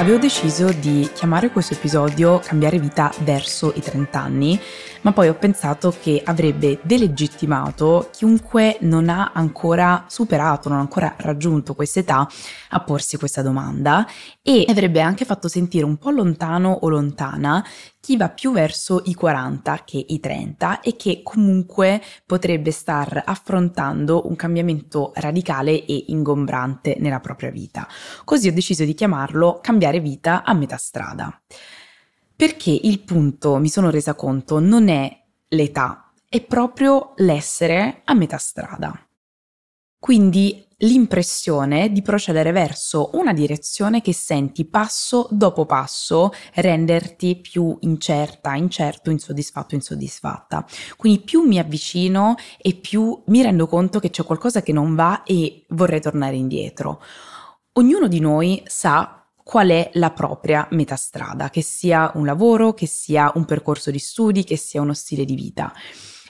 Avevo deciso di chiamare questo episodio Cambiare vita verso i 30 anni, ma poi ho pensato che avrebbe delegittimato chiunque non ha ancora superato, non ha ancora raggiunto questa età a porsi questa domanda e avrebbe anche fatto sentire un po' lontano o lontana chi va più verso i 40 che i 30 e che comunque potrebbe star affrontando un cambiamento radicale e ingombrante nella propria vita. Così ho deciso di chiamarlo cambiare vita a metà strada. Perché il punto, mi sono resa conto, non è l'età, è proprio l'essere a metà strada. Quindi l'impressione di procedere verso una direzione che senti passo dopo passo renderti più incerta, incerto, insoddisfatto, insoddisfatta. Quindi più mi avvicino e più mi rendo conto che c'è qualcosa che non va e vorrei tornare indietro. Ognuno di noi sa qual è la propria metastrada, che sia un lavoro, che sia un percorso di studi, che sia uno stile di vita.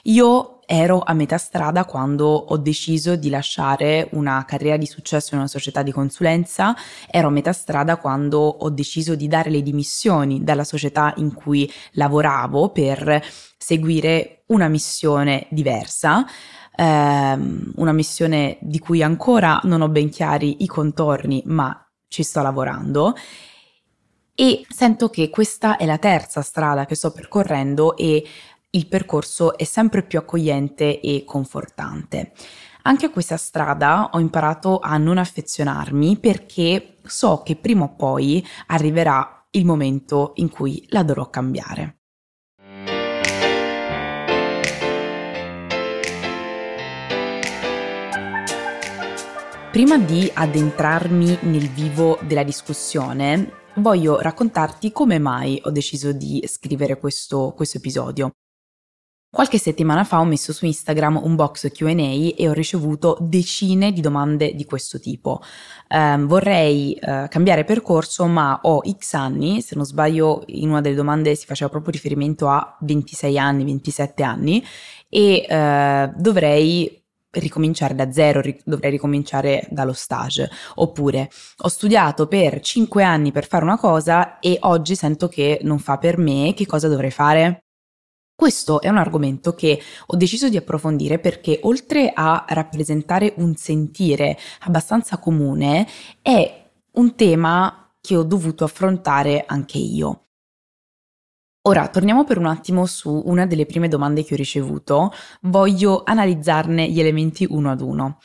Io ero a metà strada quando ho deciso di lasciare una carriera di successo in una società di consulenza, ero a metà strada quando ho deciso di dare le dimissioni dalla società in cui lavoravo per seguire una missione diversa. Ehm, una missione di cui ancora non ho ben chiari i contorni, ma ci sto lavorando e sento che questa è la terza strada che sto percorrendo e il percorso è sempre più accogliente e confortante. Anche a questa strada ho imparato a non affezionarmi perché so che prima o poi arriverà il momento in cui la dovrò cambiare. Prima di addentrarmi nel vivo della discussione, voglio raccontarti come mai ho deciso di scrivere questo, questo episodio. Qualche settimana fa ho messo su Instagram un box QA e ho ricevuto decine di domande di questo tipo. Eh, vorrei eh, cambiare percorso, ma ho X anni, se non sbaglio in una delle domande si faceva proprio riferimento a 26 anni, 27 anni, e eh, dovrei ricominciare da zero, ri- dovrei ricominciare dallo stage. Oppure ho studiato per 5 anni per fare una cosa e oggi sento che non fa per me, che cosa dovrei fare? Questo è un argomento che ho deciso di approfondire perché oltre a rappresentare un sentire abbastanza comune, è un tema che ho dovuto affrontare anche io. Ora torniamo per un attimo su una delle prime domande che ho ricevuto, voglio analizzarne gli elementi uno ad uno.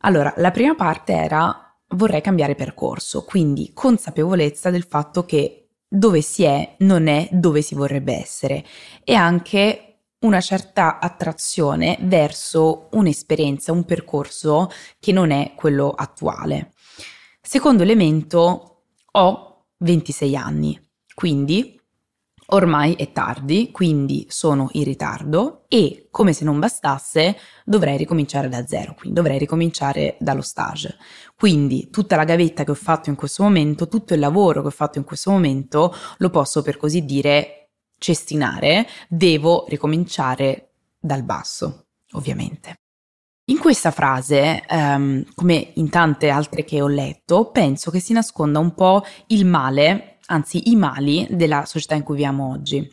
Allora, la prima parte era vorrei cambiare percorso, quindi consapevolezza del fatto che dove si è non è dove si vorrebbe essere e anche una certa attrazione verso un'esperienza, un percorso che non è quello attuale. Secondo elemento, ho 26 anni, quindi Ormai è tardi, quindi sono in ritardo e, come se non bastasse, dovrei ricominciare da zero, quindi dovrei ricominciare dallo stage. Quindi tutta la gavetta che ho fatto in questo momento, tutto il lavoro che ho fatto in questo momento, lo posso per così dire cestinare, devo ricominciare dal basso, ovviamente. In questa frase, um, come in tante altre che ho letto, penso che si nasconda un po' il male anzi i mali della società in cui viviamo oggi.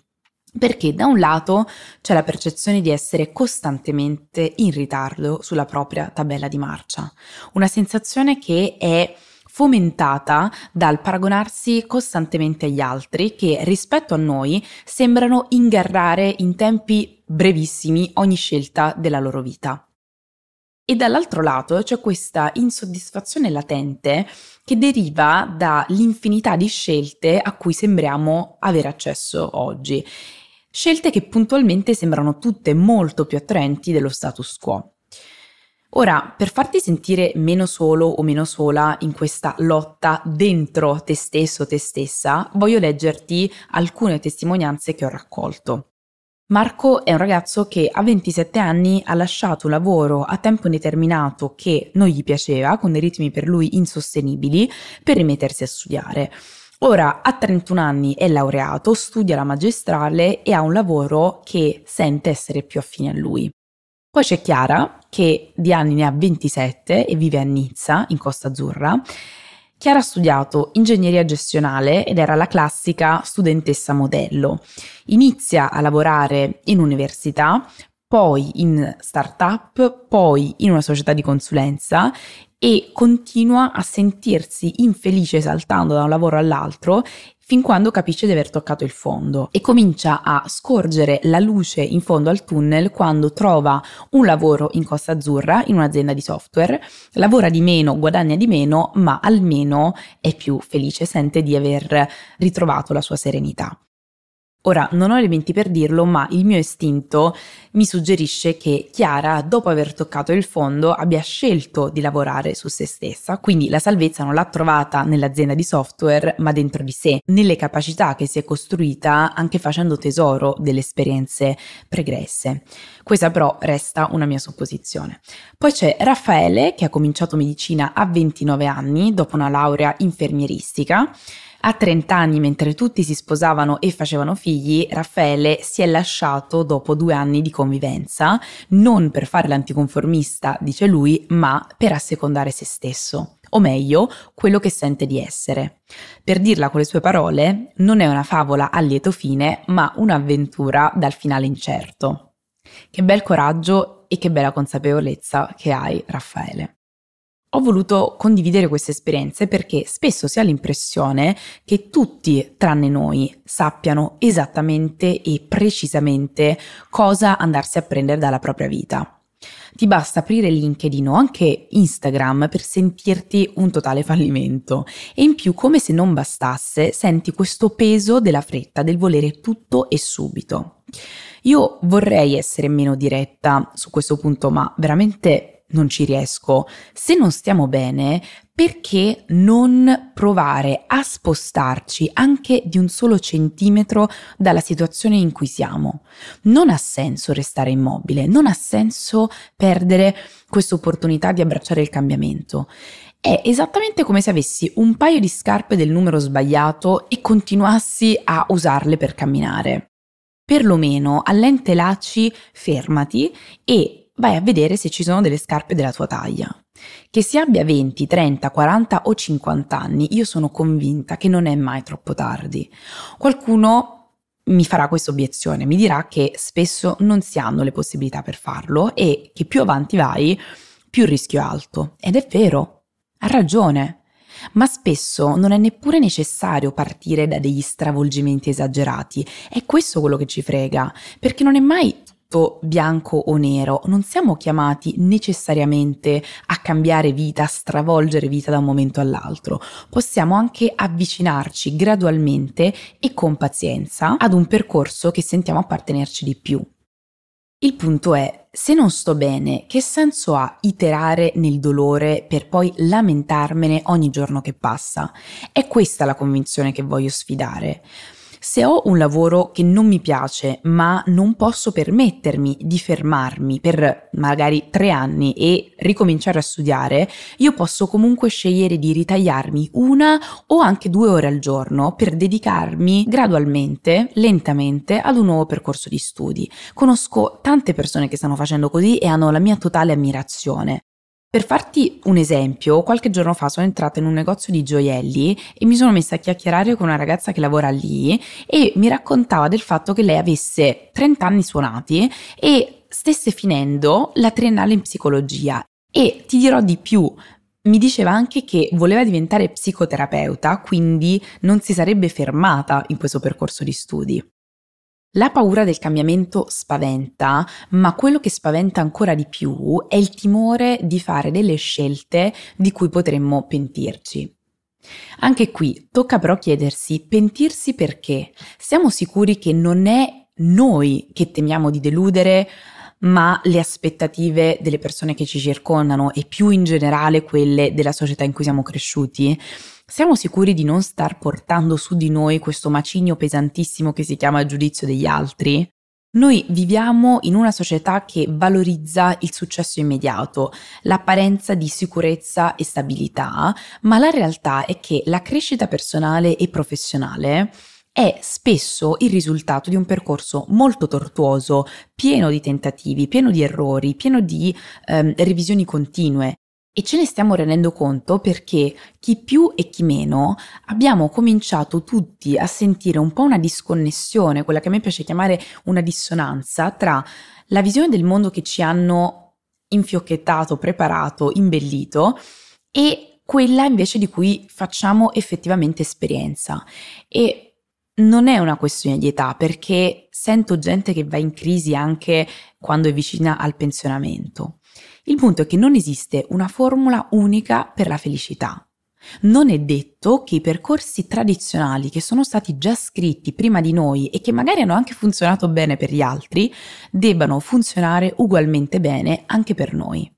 Perché da un lato c'è la percezione di essere costantemente in ritardo sulla propria tabella di marcia, una sensazione che è fomentata dal paragonarsi costantemente agli altri che rispetto a noi sembrano ingarrare in tempi brevissimi ogni scelta della loro vita. E dall'altro lato c'è questa insoddisfazione latente che deriva dall'infinità di scelte a cui sembriamo avere accesso oggi. Scelte che puntualmente sembrano tutte molto più attraenti dello status quo. Ora, per farti sentire meno solo o meno sola in questa lotta dentro te stesso o te stessa, voglio leggerti alcune testimonianze che ho raccolto. Marco è un ragazzo che a 27 anni ha lasciato un lavoro a tempo indeterminato che non gli piaceva, con dei ritmi per lui insostenibili, per rimettersi a studiare. Ora ha 31 anni, è laureato, studia la magistrale e ha un lavoro che sente essere più affine a lui. Poi c'è Chiara, che di anni ne ha 27 e vive a Nizza, in Costa Azzurra. Chiara ha studiato ingegneria gestionale ed era la classica studentessa modello. Inizia a lavorare in università, poi in startup, poi in una società di consulenza e continua a sentirsi infelice saltando da un lavoro all'altro fin quando capisce di aver toccato il fondo e comincia a scorgere la luce in fondo al tunnel quando trova un lavoro in Costa Azzurra in un'azienda di software, lavora di meno, guadagna di meno, ma almeno è più felice, sente di aver ritrovato la sua serenità. Ora, non ho elementi per dirlo, ma il mio istinto mi suggerisce che Chiara, dopo aver toccato il fondo, abbia scelto di lavorare su se stessa, quindi la salvezza non l'ha trovata nell'azienda di software, ma dentro di sé, nelle capacità che si è costruita anche facendo tesoro delle esperienze pregresse. Questa però resta una mia supposizione. Poi c'è Raffaele, che ha cominciato medicina a 29 anni, dopo una laurea infermieristica. A 30 anni, mentre tutti si sposavano e facevano figli, Raffaele si è lasciato dopo due anni di convivenza, non per fare l'anticonformista, dice lui, ma per assecondare se stesso, o meglio, quello che sente di essere. Per dirla con le sue parole, non è una favola a lieto fine, ma un'avventura dal finale incerto. Che bel coraggio e che bella consapevolezza che hai, Raffaele. Ho voluto condividere queste esperienze perché spesso si ha l'impressione che tutti, tranne noi, sappiano esattamente e precisamente cosa andarsi a prendere dalla propria vita. Ti basta aprire LinkedIn o anche Instagram per sentirti un totale fallimento e in più come se non bastasse senti questo peso della fretta, del volere tutto e subito. Io vorrei essere meno diretta su questo punto, ma veramente non ci riesco, se non stiamo bene, perché non provare a spostarci anche di un solo centimetro dalla situazione in cui siamo? Non ha senso restare immobile, non ha senso perdere questa opportunità di abbracciare il cambiamento. È esattamente come se avessi un paio di scarpe del numero sbagliato e continuassi a usarle per camminare. Perlomeno all'ente laci fermati e vai a vedere se ci sono delle scarpe della tua taglia. Che si abbia 20, 30, 40 o 50 anni, io sono convinta che non è mai troppo tardi. Qualcuno mi farà questa obiezione, mi dirà che spesso non si hanno le possibilità per farlo e che più avanti vai, più il rischio è alto. Ed è vero, ha ragione. Ma spesso non è neppure necessario partire da degli stravolgimenti esagerati. È questo quello che ci frega, perché non è mai tutto bianco o nero, non siamo chiamati necessariamente a cambiare vita, a stravolgere vita da un momento all'altro, possiamo anche avvicinarci gradualmente e con pazienza ad un percorso che sentiamo appartenerci di più. Il punto è, se non sto bene, che senso ha iterare nel dolore per poi lamentarmene ogni giorno che passa? È questa la convinzione che voglio sfidare. Se ho un lavoro che non mi piace, ma non posso permettermi di fermarmi per magari tre anni e ricominciare a studiare, io posso comunque scegliere di ritagliarmi una o anche due ore al giorno per dedicarmi gradualmente, lentamente ad un nuovo percorso di studi. Conosco tante persone che stanno facendo così e hanno la mia totale ammirazione. Per farti un esempio, qualche giorno fa sono entrata in un negozio di gioielli e mi sono messa a chiacchierare con una ragazza che lavora lì e mi raccontava del fatto che lei avesse 30 anni suonati e stesse finendo la triennale in psicologia. E ti dirò di più, mi diceva anche che voleva diventare psicoterapeuta, quindi non si sarebbe fermata in questo percorso di studi. La paura del cambiamento spaventa, ma quello che spaventa ancora di più è il timore di fare delle scelte di cui potremmo pentirci. Anche qui tocca però chiedersi pentirsi perché. Siamo sicuri che non è noi che temiamo di deludere, ma le aspettative delle persone che ci circondano e più in generale quelle della società in cui siamo cresciuti? Siamo sicuri di non star portando su di noi questo macigno pesantissimo che si chiama giudizio degli altri? Noi viviamo in una società che valorizza il successo immediato, l'apparenza di sicurezza e stabilità, ma la realtà è che la crescita personale e professionale è spesso il risultato di un percorso molto tortuoso, pieno di tentativi, pieno di errori, pieno di ehm, revisioni continue. E ce ne stiamo rendendo conto perché chi più e chi meno abbiamo cominciato tutti a sentire un po' una disconnessione, quella che a me piace chiamare una dissonanza tra la visione del mondo che ci hanno infiocchettato, preparato, imbellito e quella invece di cui facciamo effettivamente esperienza. E non è una questione di età perché sento gente che va in crisi anche quando è vicina al pensionamento. Il punto è che non esiste una formula unica per la felicità. Non è detto che i percorsi tradizionali che sono stati già scritti prima di noi e che magari hanno anche funzionato bene per gli altri, debbano funzionare ugualmente bene anche per noi.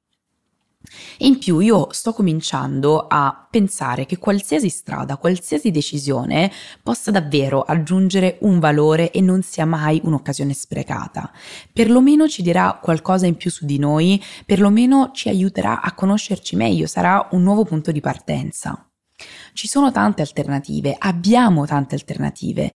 In più io sto cominciando a pensare che qualsiasi strada, qualsiasi decisione possa davvero aggiungere un valore e non sia mai un'occasione sprecata. Perlomeno ci dirà qualcosa in più su di noi, perlomeno ci aiuterà a conoscerci meglio, sarà un nuovo punto di partenza. Ci sono tante alternative, abbiamo tante alternative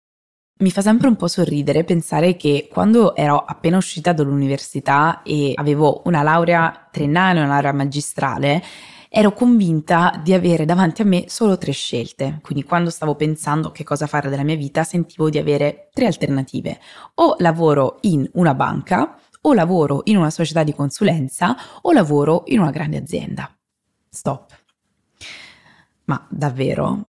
mi fa sempre un po' sorridere pensare che quando ero appena uscita dall'università e avevo una laurea triennale, una laurea magistrale, ero convinta di avere davanti a me solo tre scelte. Quindi quando stavo pensando che cosa fare della mia vita, sentivo di avere tre alternative. O lavoro in una banca, o lavoro in una società di consulenza, o lavoro in una grande azienda. Stop. Ma davvero?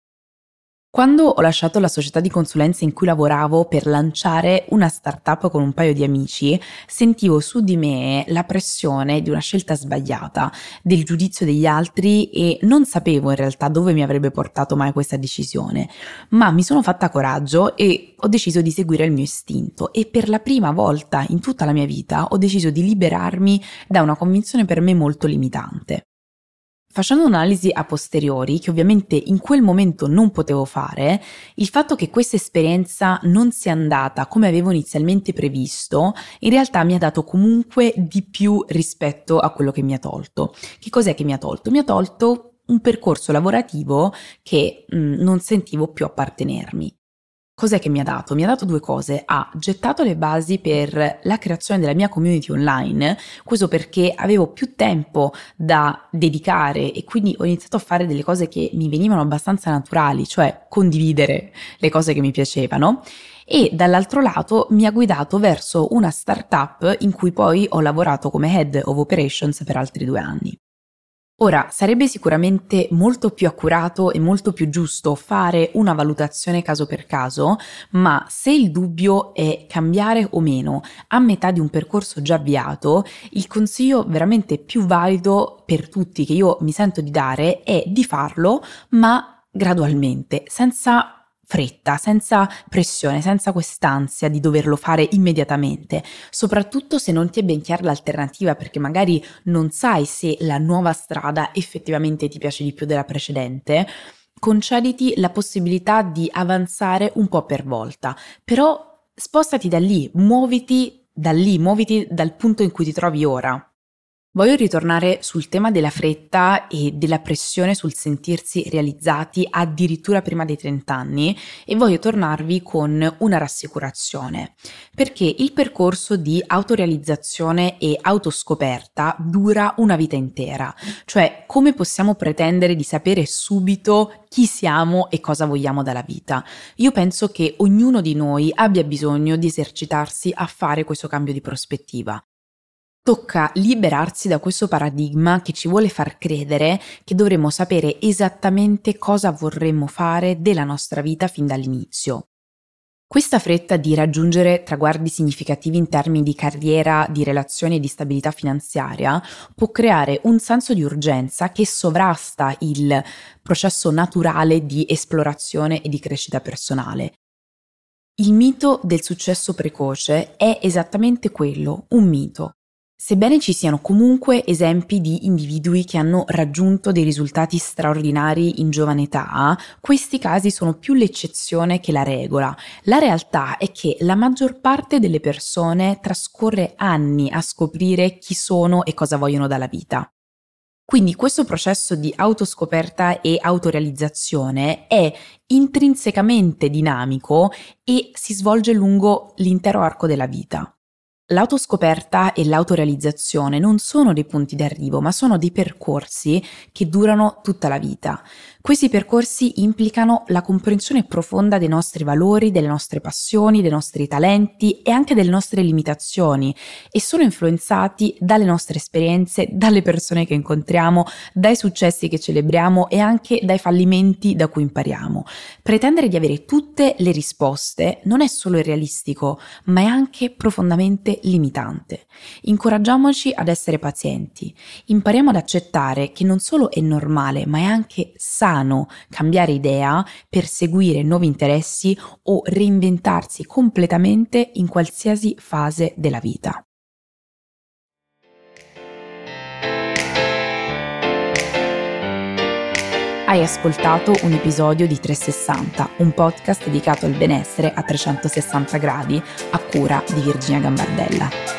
Quando ho lasciato la società di consulenza in cui lavoravo per lanciare una startup con un paio di amici, sentivo su di me la pressione di una scelta sbagliata, del giudizio degli altri e non sapevo in realtà dove mi avrebbe portato mai questa decisione, ma mi sono fatta coraggio e ho deciso di seguire il mio istinto e per la prima volta in tutta la mia vita ho deciso di liberarmi da una convinzione per me molto limitante. Facendo un'analisi a posteriori, che ovviamente in quel momento non potevo fare, il fatto che questa esperienza non sia andata come avevo inizialmente previsto, in realtà mi ha dato comunque di più rispetto a quello che mi ha tolto. Che cos'è che mi ha tolto? Mi ha tolto un percorso lavorativo che mh, mm, non sentivo più appartenermi. Cos'è che mi ha dato? Mi ha dato due cose. Ha gettato le basi per la creazione della mia community online, questo perché avevo più tempo da dedicare e quindi ho iniziato a fare delle cose che mi venivano abbastanza naturali, cioè condividere le cose che mi piacevano e dall'altro lato mi ha guidato verso una startup in cui poi ho lavorato come head of operations per altri due anni. Ora, sarebbe sicuramente molto più accurato e molto più giusto fare una valutazione caso per caso, ma se il dubbio è cambiare o meno a metà di un percorso già avviato, il consiglio veramente più valido per tutti che io mi sento di dare è di farlo, ma gradualmente, senza fretta, senza pressione, senza quest'ansia di doverlo fare immediatamente, soprattutto se non ti è ben chiara l'alternativa perché magari non sai se la nuova strada effettivamente ti piace di più della precedente. Concediti la possibilità di avanzare un po' per volta, però spostati da lì, muoviti da lì, muoviti dal punto in cui ti trovi ora. Voglio ritornare sul tema della fretta e della pressione sul sentirsi realizzati addirittura prima dei 30 anni e voglio tornarvi con una rassicurazione, perché il percorso di autorealizzazione e autoscoperta dura una vita intera, cioè come possiamo pretendere di sapere subito chi siamo e cosa vogliamo dalla vita. Io penso che ognuno di noi abbia bisogno di esercitarsi a fare questo cambio di prospettiva. Tocca liberarsi da questo paradigma che ci vuole far credere che dovremmo sapere esattamente cosa vorremmo fare della nostra vita fin dall'inizio. Questa fretta di raggiungere traguardi significativi in termini di carriera, di relazioni e di stabilità finanziaria può creare un senso di urgenza che sovrasta il processo naturale di esplorazione e di crescita personale. Il mito del successo precoce è esattamente quello, un mito Sebbene ci siano comunque esempi di individui che hanno raggiunto dei risultati straordinari in giovane età, questi casi sono più l'eccezione che la regola. La realtà è che la maggior parte delle persone trascorre anni a scoprire chi sono e cosa vogliono dalla vita. Quindi questo processo di autoscoperta e autorealizzazione è intrinsecamente dinamico e si svolge lungo l'intero arco della vita. L'autoscoperta e l'autorealizzazione non sono dei punti d'arrivo, ma sono dei percorsi che durano tutta la vita. Questi percorsi implicano la comprensione profonda dei nostri valori, delle nostre passioni, dei nostri talenti e anche delle nostre limitazioni e sono influenzati dalle nostre esperienze, dalle persone che incontriamo, dai successi che celebriamo e anche dai fallimenti da cui impariamo. Pretendere di avere tutte le risposte non è solo irrealistico, ma è anche profondamente limitante. Incoraggiamoci ad essere pazienti, impariamo ad accettare che non solo è normale, ma è anche sano cambiare idea per seguire nuovi interessi o reinventarsi completamente in qualsiasi fase della vita. Hai ascoltato un episodio di 360, un podcast dedicato al benessere a 360 gradi a cura di Virginia Gambardella.